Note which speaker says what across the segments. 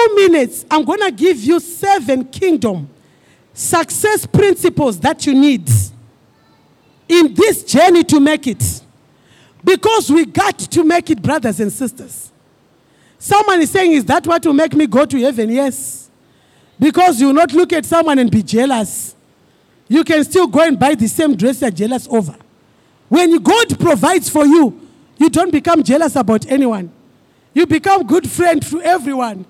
Speaker 1: few minutes, I'm going to give you seven kingdom success principles that you need in this journey to make it. Because we got to make it, brothers and sisters. Someone is saying, Is that what will make me go to heaven? Yes. Because you will not look at someone and be jealous. You can still go and buy the same dress you're jealous over. When God provides for you, you don't become jealous about anyone. You become good friend to everyone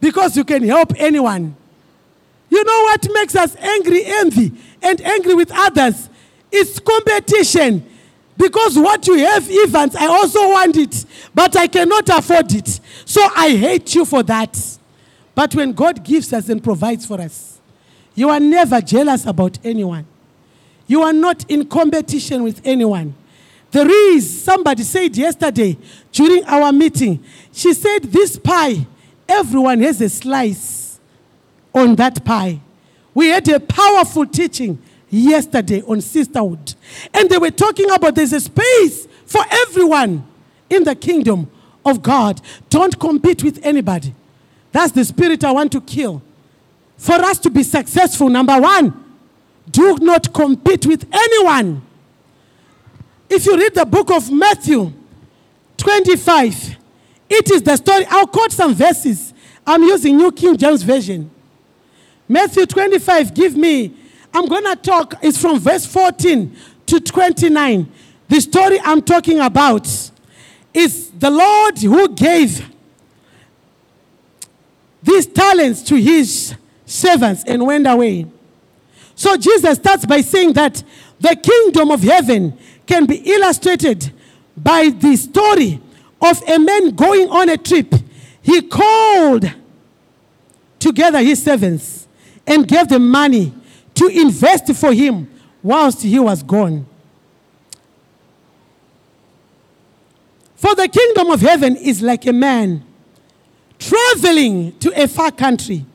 Speaker 1: because you can help anyone. You know what makes us angry, envy, and angry with others? It's competition. Because what you have, Evans, I also want it, but I cannot afford it. So I hate you for that. But when God gives us and provides for us, you are never jealous about anyone. You are not in competition with anyone. There is, somebody said yesterday during our meeting, she said, This pie, everyone has a slice on that pie. We had a powerful teaching yesterday on sisterhood. And they were talking about there's a space for everyone in the kingdom of God. Don't compete with anybody. That's the spirit I want to kill. For us to be successful, number one, do not compete with anyone. If you read the book of Matthew 25, it is the story. I'll quote some verses. I'm using New King James Version. Matthew 25, give me I'm going to talk, it's from verse 14 to 29. The story I'm talking about is the Lord who gave these talents to his servants and went away. So Jesus starts by saying that the kingdom of heaven can be illustrated by the story of a man going on a trip. He called together his servants and gave them money to invest for him whilst he was gone. For the kingdom of heaven is like a man traveling to a far country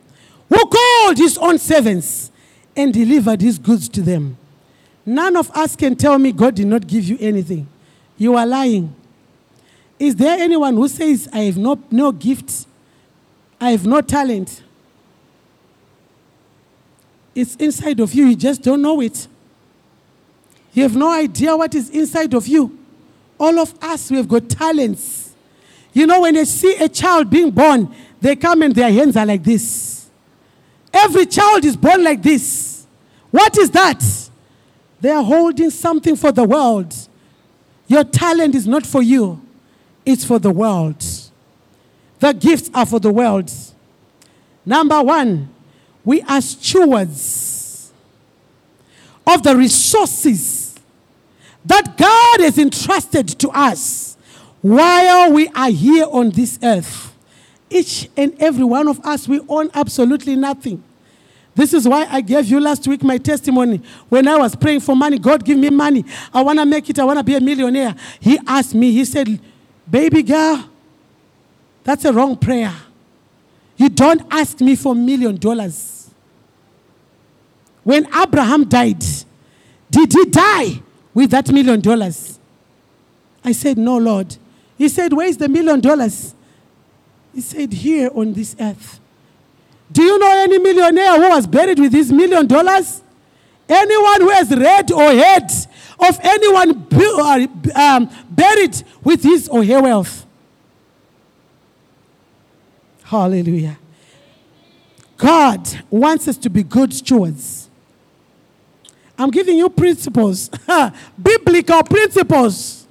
Speaker 1: who called his own servants and delivered his goods to them. None of us can tell me God did not give you anything. You are lying. Is there anyone who says, I have no, no gift, I have no talent? It's inside of you, you just don't know it. You have no idea what is inside of you. All of us, we have got talents. You know, when they see a child being born, they come and their hands are like this. Every child is born like this. What is that? They are holding something for the world. Your talent is not for you, it's for the world. The gifts are for the world. Number one, we are stewards of the resources that God has entrusted to us while we are here on this earth. Each and every one of us, we own absolutely nothing. This is why I gave you last week my testimony. When I was praying for money, God give me money. I want to make it. I want to be a millionaire. He asked me, he said, baby girl, that's a wrong prayer. You don't ask me for a million dollars. When Abraham died, did he die with that million dollars? I said, No, Lord. He said, Where is the million dollars? He said, Here on this earth. Do you know any millionaire who was buried with his million dollars? Anyone who has read or heard of anyone uh, um, buried with his or her wealth? Hallelujah. God wants us to be good stewards. I'm giving you principles, biblical principles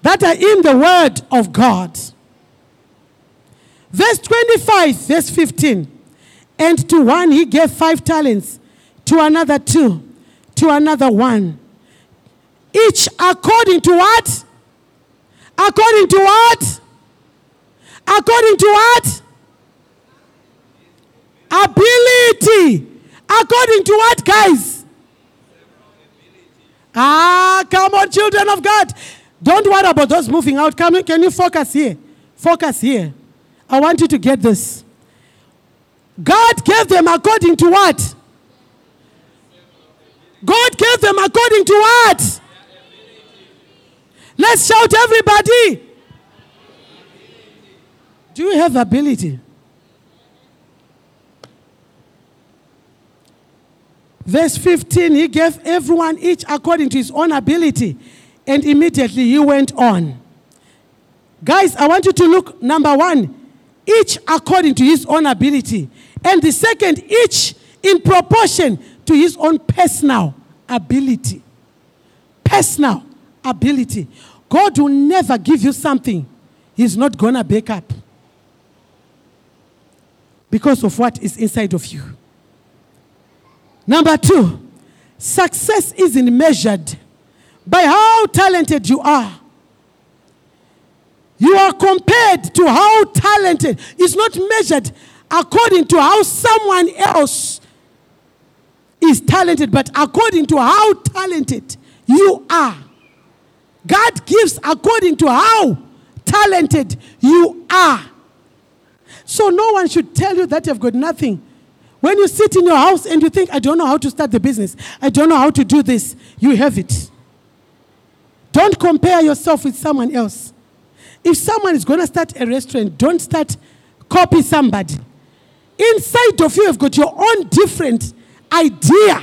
Speaker 1: that are in the Word of God. Verse 25, verse 15. And to one he gave five talents, to another two, to another one. Each according to what? According to what? According to what? Ability. According to what, guys? Ah, come on, children of God. Don't worry about those moving out. Come, can you focus here? Focus here. I want you to get this. God gave them according to what? God gave them according to what? Let's shout, everybody. Do you have ability? Verse 15, he gave everyone each according to his own ability, and immediately he went on. Guys, I want you to look number one, each according to his own ability, and the second, each in proportion to his own personal ability. Personal ability. God will never give you something He's not going to back up because of what is inside of you. Number two, success isn't measured by how talented you are. You are compared to how talented. It's not measured according to how someone else is talented, but according to how talented you are. God gives according to how talented you are. So no one should tell you that you've got nothing. When you sit in your house and you think, I don't know how to start the business, I don't know how to do this, you have it. Don't compare yourself with someone else. If someone is going to start a restaurant, don't start copy somebody. Inside of you, you've got your own different idea.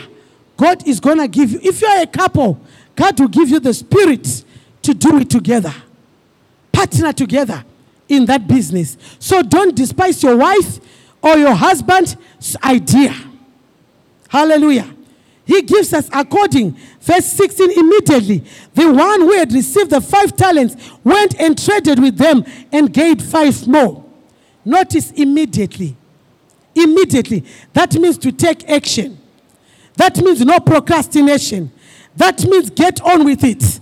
Speaker 1: God is going to give you. If you are a couple, God will give you the spirit to do it together. Partner together in that business. So don't despise your wife or your husband's idea. Hallelujah. He gives us according. Verse 16 immediately, the one who had received the five talents went and traded with them and gained five more. Notice immediately. Immediately. That means to take action. That means no procrastination. That means get on with it.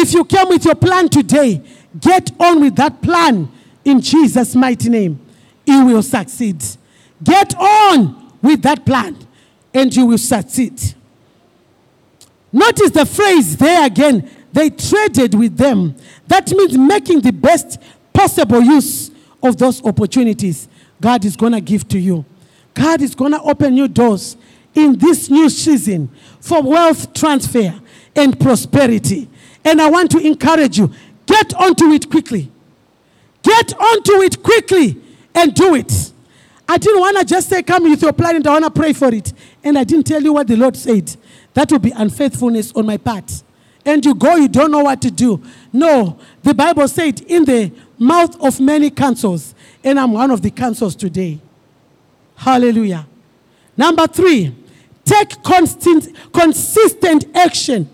Speaker 1: If you come with your plan today, get on with that plan in Jesus' mighty name. You will succeed. Get on with that plan and you will succeed. Notice the phrase there again. They traded with them. That means making the best possible use of those opportunities God is going to give to you. God is going to open new doors in this new season for wealth transfer and prosperity. And I want to encourage you get onto it quickly. Get onto it quickly and do it. I didn't want to just say, Come with your plan and I want to pray for it. And I didn't tell you what the Lord said. That would be unfaithfulness on my part. And you go, you don't know what to do. No, the Bible said, In the mouth of many counsels, and I'm one of the counsels today. Hallelujah. Number three, take constant, consistent action.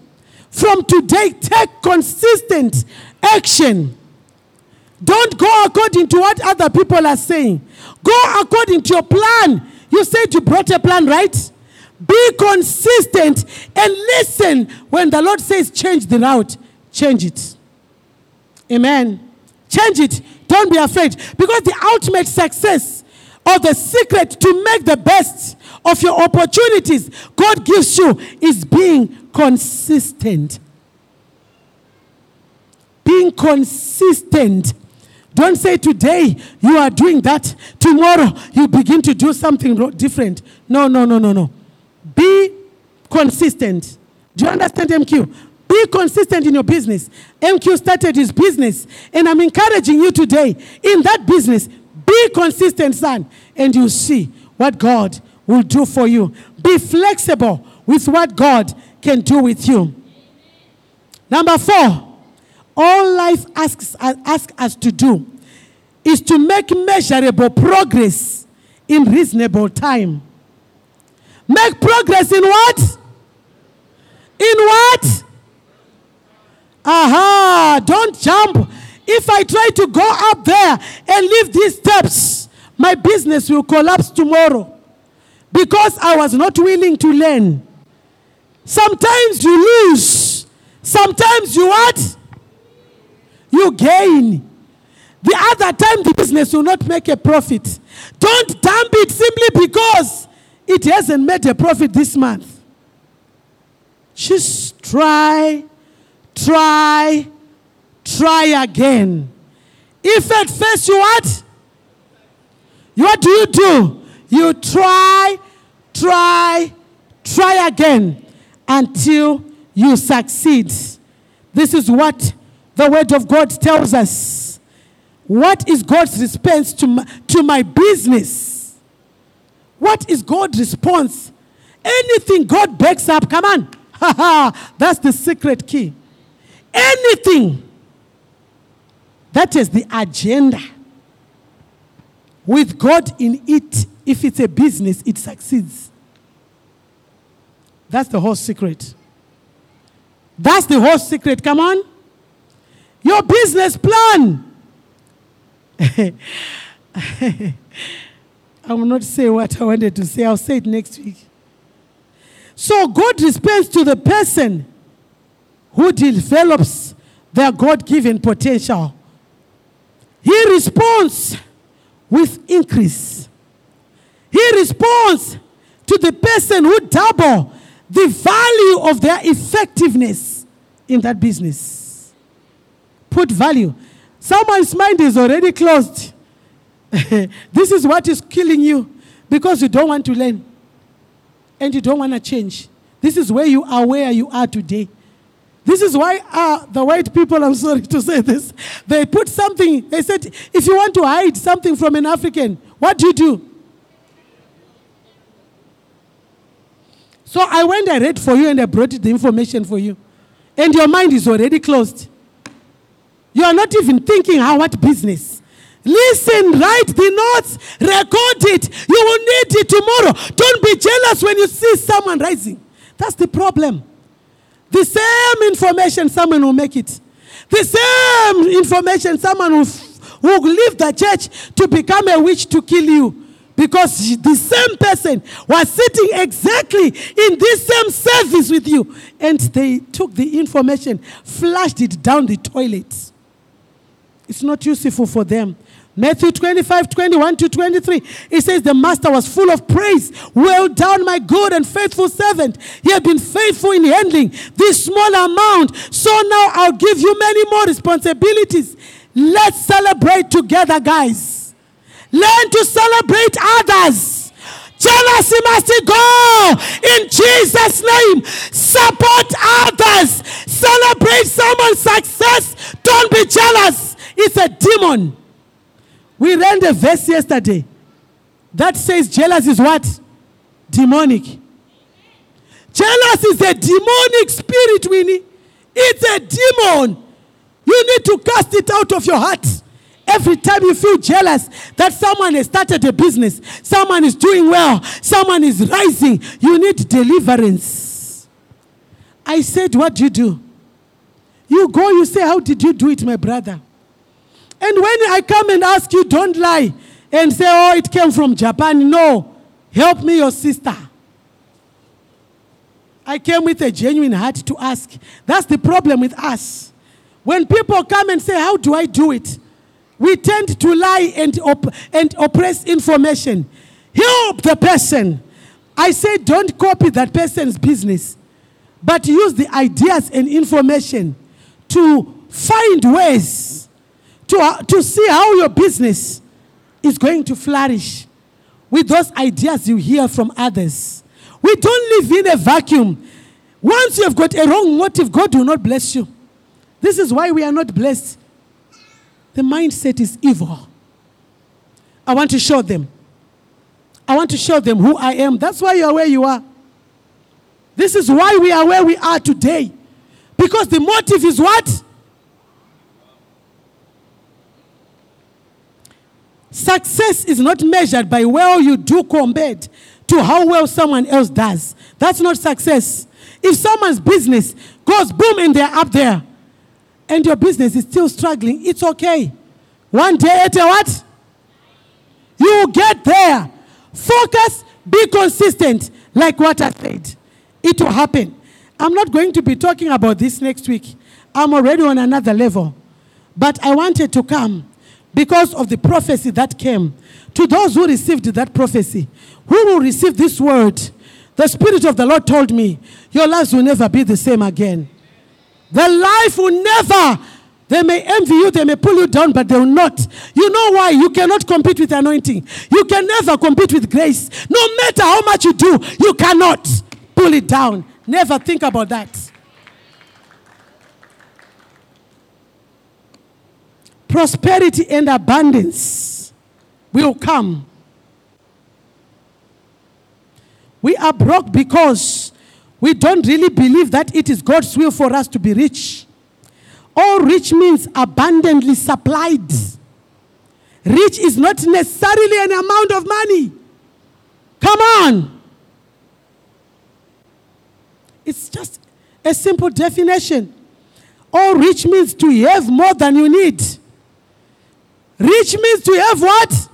Speaker 1: From today, take consistent action. Don't go according to what other people are saying. Go according to your plan. You said you brought a plan, right? Be consistent and listen when the Lord says change the route, change it. Amen. Change it. Don't be afraid. Because the ultimate success or the secret to make the best of your opportunities God gives you is being consistent. Being consistent. Don't say today you are doing that, tomorrow you begin to do something different. No, no, no, no, no. Be consistent. Do you understand MQ? Be consistent in your business. MQ started his business, and I'm encouraging you today in that business. Be consistent, son, and you see what God will do for you. Be flexible with what God can do with you. Number four, all life asks, asks us to do is to make measurable progress in reasonable time. Make progress in what? In what? Aha, don't jump. If I try to go up there and leave these steps, my business will collapse tomorrow because I was not willing to learn. Sometimes you lose, sometimes you what? You gain. The other time, the business will not make a profit. Don't dump it simply because it hasn't made a profit this month. Just try, try, try again. If at first you what? What do you do? You try, try, try again until you succeed. This is what the Word of God tells us. What is God's response to my, to my business? What is God's response Anything God backs up, come on. That's the secret key. Anything that is the agenda with God in it, if it's a business, it succeeds. That's the whole secret. That's the whole secret. Come on. Your business plan. I will not say what I wanted to say. I'll say it next week. So God responds to the person who develops their God given potential. He responds with increase. He responds to the person who double the value of their effectiveness in that business. Put value. Someone's mind is already closed. this is what is killing you because you don't want to learn and you don't want to change. This is where you are where you are today. This is why uh, the white people, I'm sorry to say this, they put something, they said, if you want to hide something from an African, what do you do? So I went, I read for you, and I brought the information for you. And your mind is already closed. You are not even thinking how what business. Listen, write the notes, record it. You will need it tomorrow. Don't be jealous when you see someone rising. That's the problem. The same information, someone will make it. The same information, someone will, will leave the church to become a witch to kill you. Because the same person was sitting exactly in this same service with you. And they took the information, flushed it down the toilet. It's not useful for them. Matthew 25, 21 to 23. It says, The master was full of praise. Well done, my good and faithful servant. You have been faithful in handling this small amount. So now I'll give you many more responsibilities. Let's celebrate together, guys. Learn to celebrate others. Jealousy must go in Jesus' name. Support others. Celebrate someone's success. Don't be jealous. It's a demon. We read a verse yesterday that says jealous is what? Demonic. Jealous is a demonic spirit, Winnie. It's a demon. You need to cast it out of your heart. Every time you feel jealous that someone has started a business, someone is doing well, someone is rising, you need deliverance. I said, What do you do? You go, you say, How did you do it, my brother? And when I come and ask you, don't lie and say, oh, it came from Japan. No. Help me, your sister. I came with a genuine heart to ask. That's the problem with us. When people come and say, How do I do it? We tend to lie and, op- and oppress information. Help the person. I say, Don't copy that person's business, but use the ideas and information to find ways to, to see how your business is going to flourish with those ideas you hear from others. We don't live in a vacuum. Once you have got a wrong motive, God will not bless you. This is why we are not blessed. The mindset is evil. I want to show them. I want to show them who I am. That's why you are where you are. This is why we are where we are today. Because the motive is what? Success is not measured by well you do compared to how well someone else does. That's not success. If someone's business goes boom and they're up there, and your business is still struggling, it's okay. One day at a what? You will get there. Focus, be consistent, like what I said. It will happen. I'm not going to be talking about this next week. I'm already on another level. But I wanted to come because of the prophecy that came. To those who received that prophecy, who will receive this word, the Spirit of the Lord told me, Your lives will never be the same again. The life will never. They may envy you, they may pull you down, but they will not. You know why? You cannot compete with anointing. You can never compete with grace. No matter how much you do, you cannot pull it down. Never think about that. Prosperity and abundance will come We are broke because we don't really believe that it is God's will for us to be rich. All rich means abundantly supplied. Rich is not necessarily an amount of money. Come on. It's just a simple definition. All rich means to have more than you need. Rich means to have what?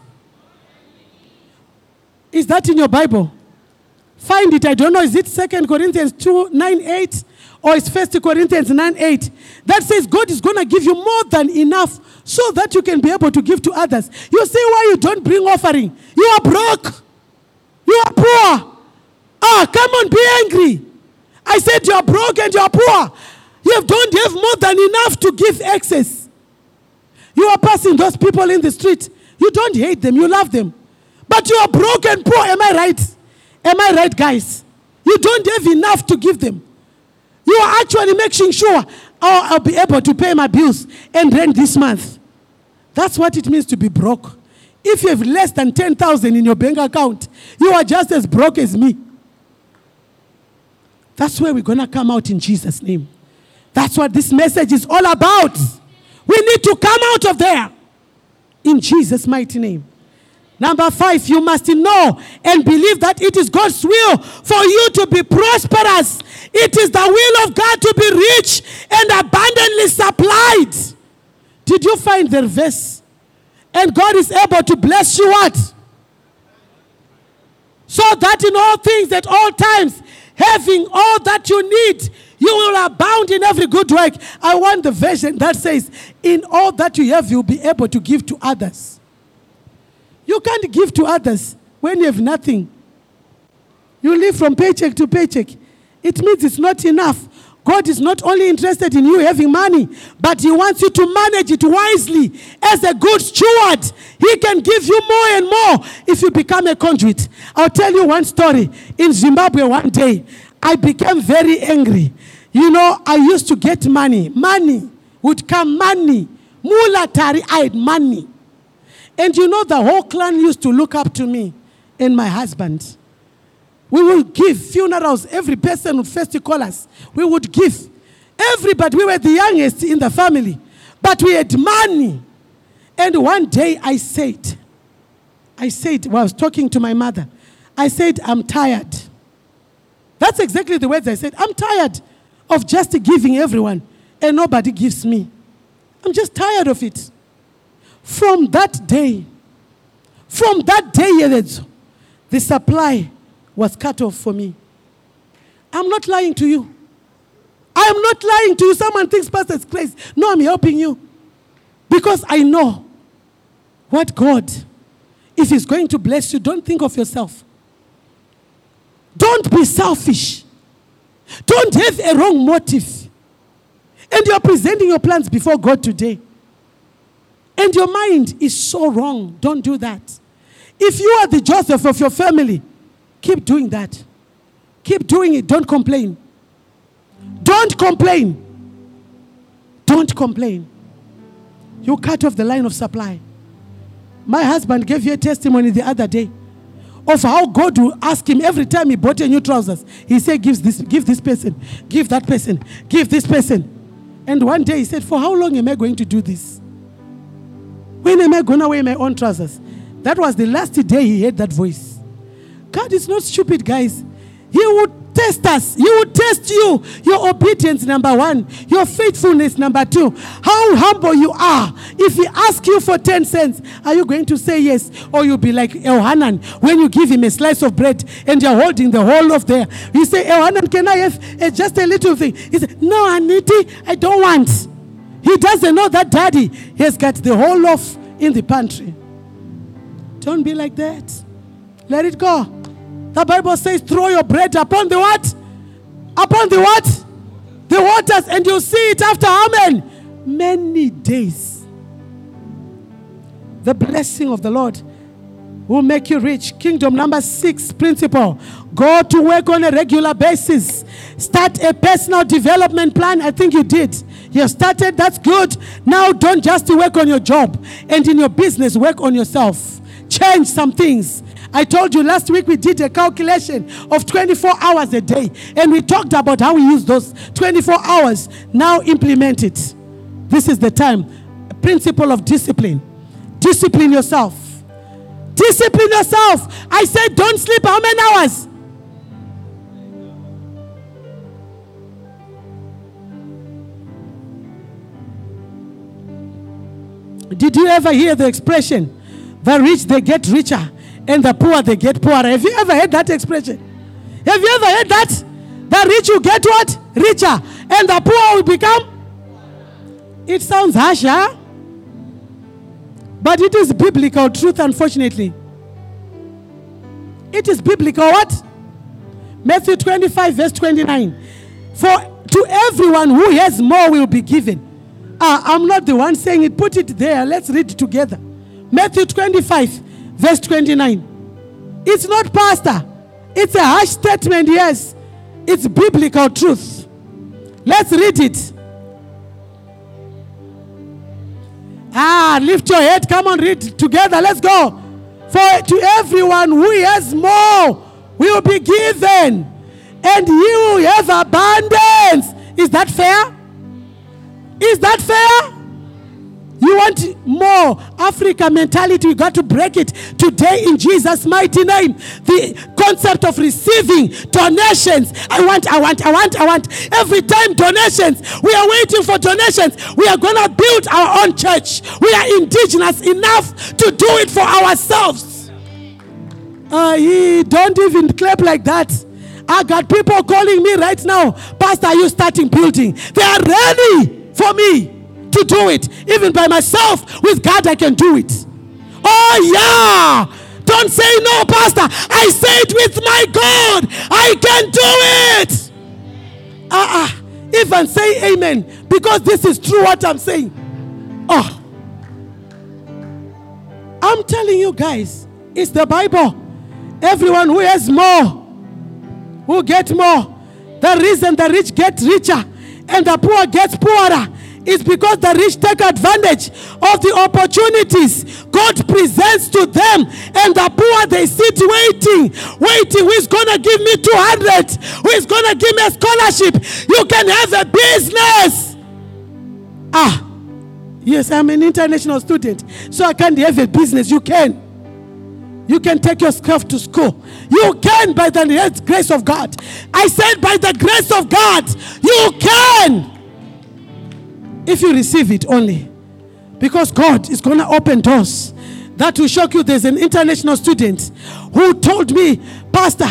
Speaker 1: Is that in your Bible? Find it. I don't know. Is it Second Corinthians 2 9 8 or is First Corinthians 9 8? That says God is going to give you more than enough so that you can be able to give to others. You see why you don't bring offering? You are broke. You are poor. Ah, come on, be angry. I said you are broke and you are poor. You don't have more than enough to give excess. You are passing those people in the street. You don't hate them, you love them. But you are broke and poor. Am I right? Am I right, guys? You don't have enough to give them. You are actually making sure oh, I'll be able to pay my bills and rent this month. That's what it means to be broke. If you have less than 10,000 in your bank account, you are just as broke as me. That's where we're going to come out in Jesus' name. That's what this message is all about. We need to come out of there in Jesus' mighty name. Number five, you must know and believe that it is God's will for you to be prosperous. It is the will of God to be rich and abundantly supplied. Did you find the verse? And God is able to bless you what? So that in all things, at all times, having all that you need, you will abound in every good work. I want the version that says, In all that you have, you'll be able to give to others. You can't give to others when you have nothing. You live from paycheck to paycheck. It means it's not enough. God is not only interested in you having money, but He wants you to manage it wisely as a good steward. He can give you more and more if you become a conduit. I'll tell you one story. In Zimbabwe, one day, I became very angry. You know, I used to get money. Money would come, money. Mulatari, I had money. And you know, the whole clan used to look up to me and my husband. We would give funerals. Every person would first call us. We would give. Everybody, we were the youngest in the family. But we had money. And one day I said, I said, well, I was talking to my mother. I said, I'm tired. That's exactly the words I said. I'm tired of just giving everyone and nobody gives me. I'm just tired of it. From that day, from that day, the supply was cut off for me. I'm not lying to you. I'm not lying to you. Someone thinks Pastor's crazy. No, I'm helping you. Because I know what God, if He's going to bless you, don't think of yourself. Don't be selfish. Don't have a wrong motive. And you're presenting your plans before God today and your mind is so wrong, don't do that. If you are the Joseph of your family, keep doing that. Keep doing it. Don't complain. Don't complain. Don't complain. You cut off the line of supply. My husband gave you a testimony the other day of how God will ask him every time he bought a new trousers. He said, give this, give this person, give that person, give this person. And one day he said, For how long am I going to do this? When am I going to wear my own trousers? That was the last day he heard that voice. God is not stupid, guys. He would test us. He would test you. Your obedience, number one. Your faithfulness, number two. How humble you are. If he asks you for 10 cents, are you going to say yes? Or you'll be like Elhanan when you give him a slice of bread and you're holding the whole of there. You say, Elhanan, can I have uh, just a little thing? He said, No, Aniti, I don't want. He doesn't know that daddy has got the whole loaf in the pantry. Don't be like that. Let it go. The Bible says, throw your bread upon the what? Upon the what? The waters, and you'll see it after how many? Many days. The blessing of the Lord will make you rich. Kingdom number six principle go to work on a regular basis. Start a personal development plan. I think you did. You started, that's good. Now don't just work on your job and in your business, work on yourself. Change some things. I told you last week we did a calculation of 24 hours a day, and we talked about how we use those 24 hours. Now implement it. This is the time. Principle of discipline. Discipline yourself. Discipline yourself. I said, don't sleep how many hours? Did you ever hear the expression, the rich they get richer and the poor they get poorer? Have you ever heard that expression? Have you ever heard that? The rich will get what? Richer and the poor will become? It sounds harsh, huh? But it is biblical truth, unfortunately. It is biblical what? Matthew 25, verse 29. For to everyone who has more will be given uh, I'm not the one saying it. Put it there. Let's read it together. Matthew 25, verse 29. It's not pastor. It's a harsh statement, yes. It's biblical truth. Let's read it. Ah, lift your head. Come on, read together. Let's go. For to everyone who has more will be given, and you have abundance. Is that fair? Is that fair? You want more Africa mentality, we got to break it today in Jesus' mighty name. The concept of receiving donations. I want, I want, I want, I want. Every time donations, we are waiting for donations. We are going to build our own church. We are indigenous enough to do it for ourselves. Uh, he don't even clap like that. I got people calling me right now. Pastor, are you starting building? They are ready for me to do it. Even by myself, with God, I can do it. Oh, yeah. Don't say no, Pastor. I say it with my God. I can do it. Ah, uh-uh. even say amen because this is true what I'm saying. Oh, I'm telling you guys, it's the Bible. Everyone who has more will get more. The reason the rich get richer and the poor gets poorer is because the rich take advantage of the opportunities God presents to them, and the poor they sit waiting, waiting. Who is gonna give me 200? Who is gonna give me a scholarship? You can have a business. Ah, yes, I'm an international student, so I can't have a business. You can. You can take yourself to school. You can by the grace of God. I said, by the grace of God, you can. If you receive it only. Because God is going to open doors. That will shock you. There's an international student who told me, Pastor,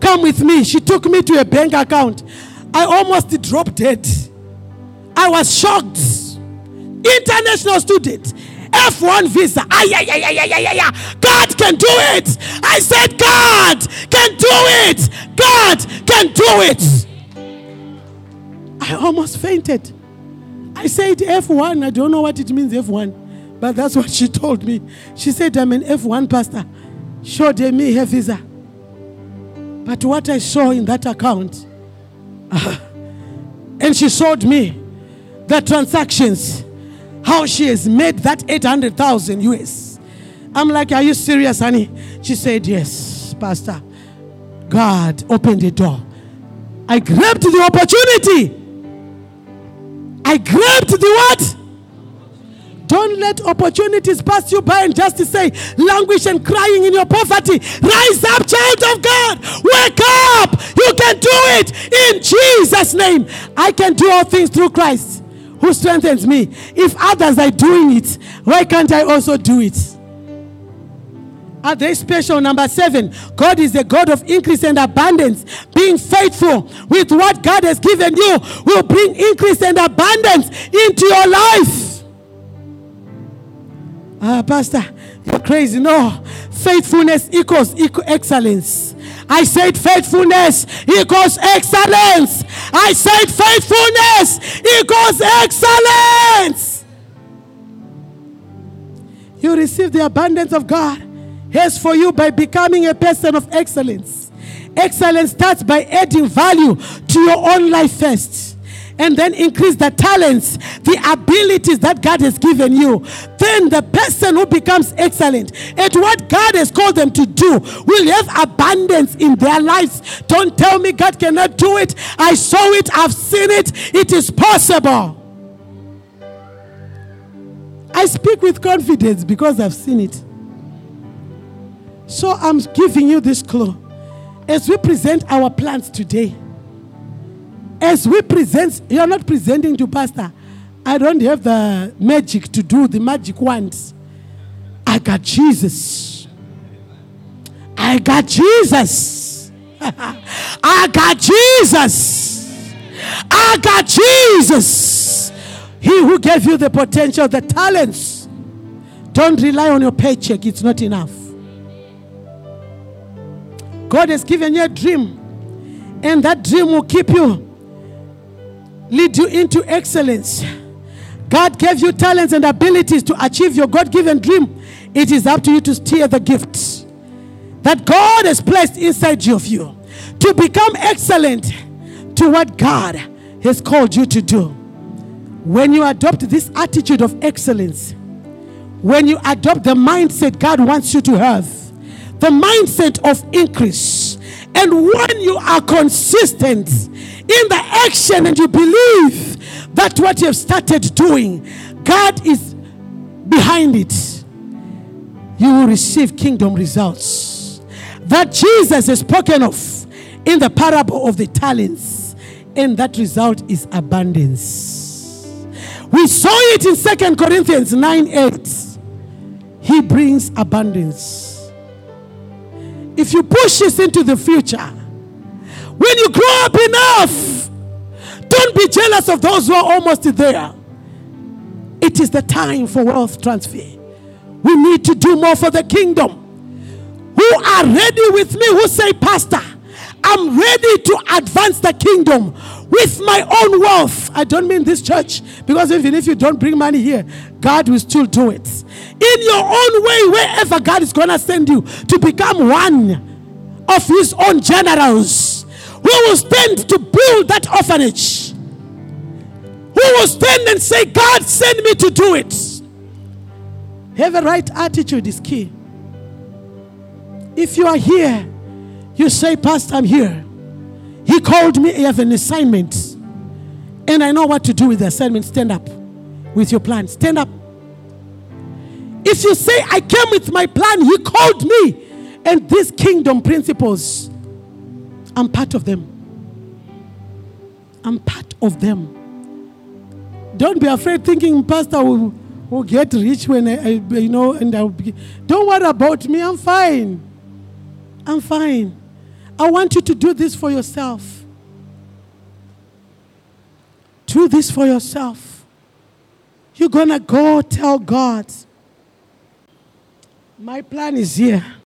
Speaker 1: come with me. She took me to a bank account. I almost dropped dead. I was shocked. International student. F1 visa. Ay, ay, ay, ay, ay, ay, ay. God can do it. I said, God can do it. God can do it. I almost fainted. I said F1. I don't know what it means, F1. But that's what she told me. She said, I'm an F1 pastor. Showed me her visa. But what I saw in that account, and she showed me the transactions how she has made that 800,000 US. I'm like, Are you serious, honey? She said, Yes, Pastor. God opened the door. I grabbed the opportunity. I grabbed the what? Don't let opportunities pass you by and just to say, languish and crying in your poverty. Rise up, child of God. Wake up. You can do it in Jesus' name. I can do all things through Christ who strengthens me. If others are doing it, why can't I also do it? Are they special? Number seven, God is a God of increase and abundance. Being faithful with what God has given you will bring increase and abundance into your life. Ah, Pastor, you're crazy. No, faithfulness equals equal excellence. I said faithfulness equals excellence. I said faithfulness equals excellence. You receive the abundance of God has for you by becoming a person of excellence. Excellence starts by adding value to your own life first. and then increase the talents, the abilities that God has given you, then the person who becomes excellent at what God has called them to do will have abundance in their lives. Don't tell me God cannot do it. I saw it, I've seen it, it is possible. I speak with confidence because I've seen it. So I'm giving you this clue. As we present our plans today, as we present, you're not presenting to Pastor. I don't have the magic to do the magic ones. I got Jesus. I got Jesus. I got Jesus. I got Jesus. He who gave you the potential, the talents. Don't rely on your paycheck, it's not enough. God has given you a dream, and that dream will keep you, lead you into excellence. God gave you talents and abilities to achieve your God given dream. It is up to you to steer the gifts that God has placed inside of you to become excellent to what God has called you to do. When you adopt this attitude of excellence, when you adopt the mindset God wants you to have, the mindset of increase, and when you are consistent in the action and you believe that what you have started doing, God is behind it, you will receive kingdom results that Jesus has spoken of in the parable of the talents, and that result is abundance. We saw it in Second Corinthians 9 8. He brings abundance. If you push this into the future, when you grow up enough, don't be jealous of those who are almost there. It is the time for wealth transfer. We need to do more for the kingdom. Who are ready with me, who say, Pastor, I'm ready to advance the kingdom with my own wealth. I don't mean this church, because even if you don't bring money here, God will still do it. In your own way, wherever God is going to send you to become one of His own generals who will stand to build that orphanage, who will stand and say, God, send me to do it. Have a right attitude is key. If you are here, you say, Pastor, I'm here. He called me, I have an assignment. And I know what to do with the assignment. Stand up with your plan. Stand up. If you say, I came with my plan, He called me, and these kingdom principles, I'm part of them. I'm part of them. Don't be afraid thinking, Pastor will, will get rich when I, I, you know, and I'll be. Don't worry about me. I'm fine. I'm fine. I want you to do this for yourself. Do this for yourself. You're going to go tell God, my plan is here.